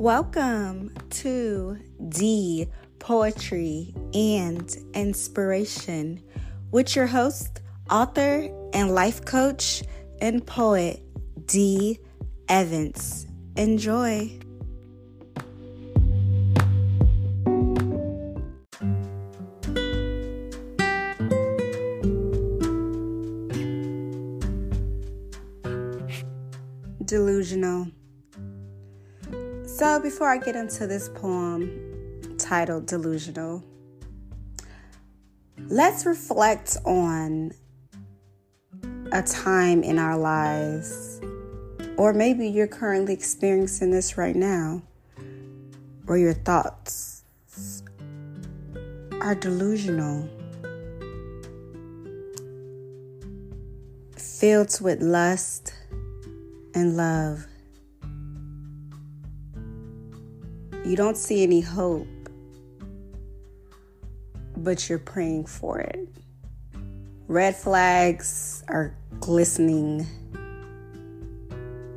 Welcome to D Poetry and Inspiration with your host, author, and life coach and poet D Evans. Enjoy. Delusional. So, before I get into this poem titled Delusional, let's reflect on a time in our lives, or maybe you're currently experiencing this right now, where your thoughts are delusional, filled with lust and love. You don't see any hope, but you're praying for it. Red flags are glistening,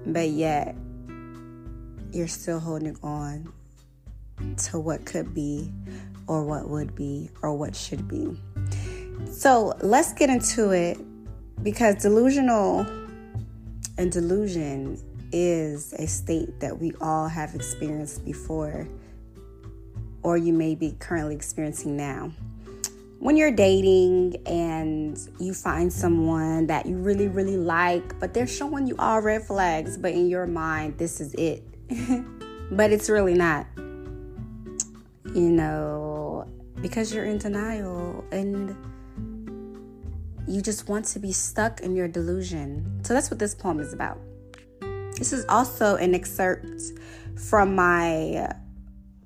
but yet you're still holding on to what could be, or what would be, or what should be. So let's get into it because delusional and delusion is a state that we all have experienced before, or you may be currently experiencing now. When you're dating and you find someone that you really, really like, but they're showing you all red flags, but in your mind, this is it. but it's really not. You know, because you're in denial and you just want to be stuck in your delusion. So that's what this poem is about. This is also an excerpt from my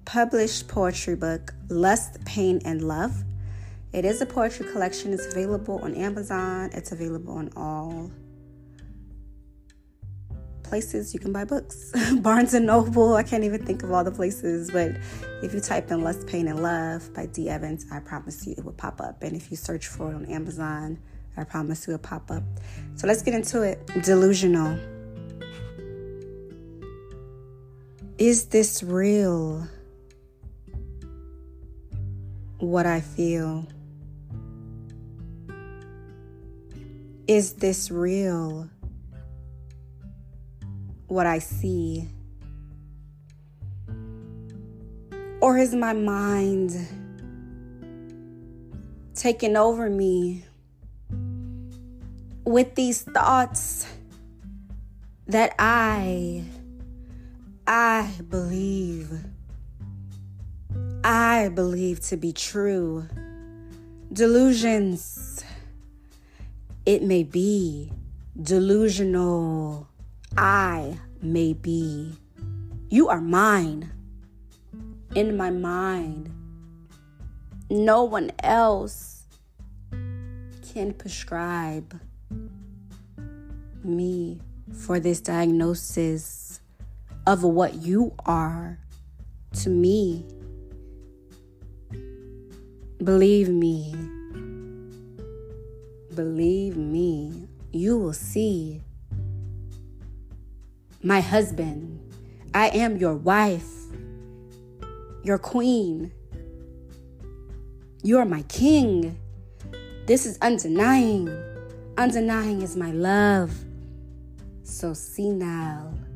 published poetry book, Lust, Pain, and Love. It is a poetry collection. It's available on Amazon. It's available on all places you can buy books. Barnes and Noble. I can't even think of all the places, but if you type in Lust, Pain, and Love by D. Evans, I promise you it will pop up. And if you search for it on Amazon, I promise it will pop up. So let's get into it. Delusional. Is this real? What I feel? Is this real? What I see? Or is my mind taking over me with these thoughts that I I believe I believe to be true. Delusions. It may be delusional. I may be. You are mine. In my mind. No one else can prescribe me for this diagnosis of what you are to me. Believe me. Believe me. You will see. My husband, I am your wife, your queen. You are my king. This is undenying. Undenying is my love. So senile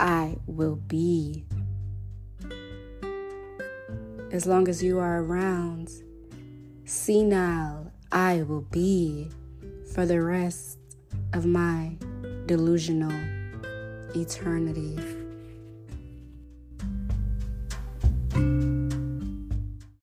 I will be. As long as you are around, senile I will be for the rest of my delusional eternity.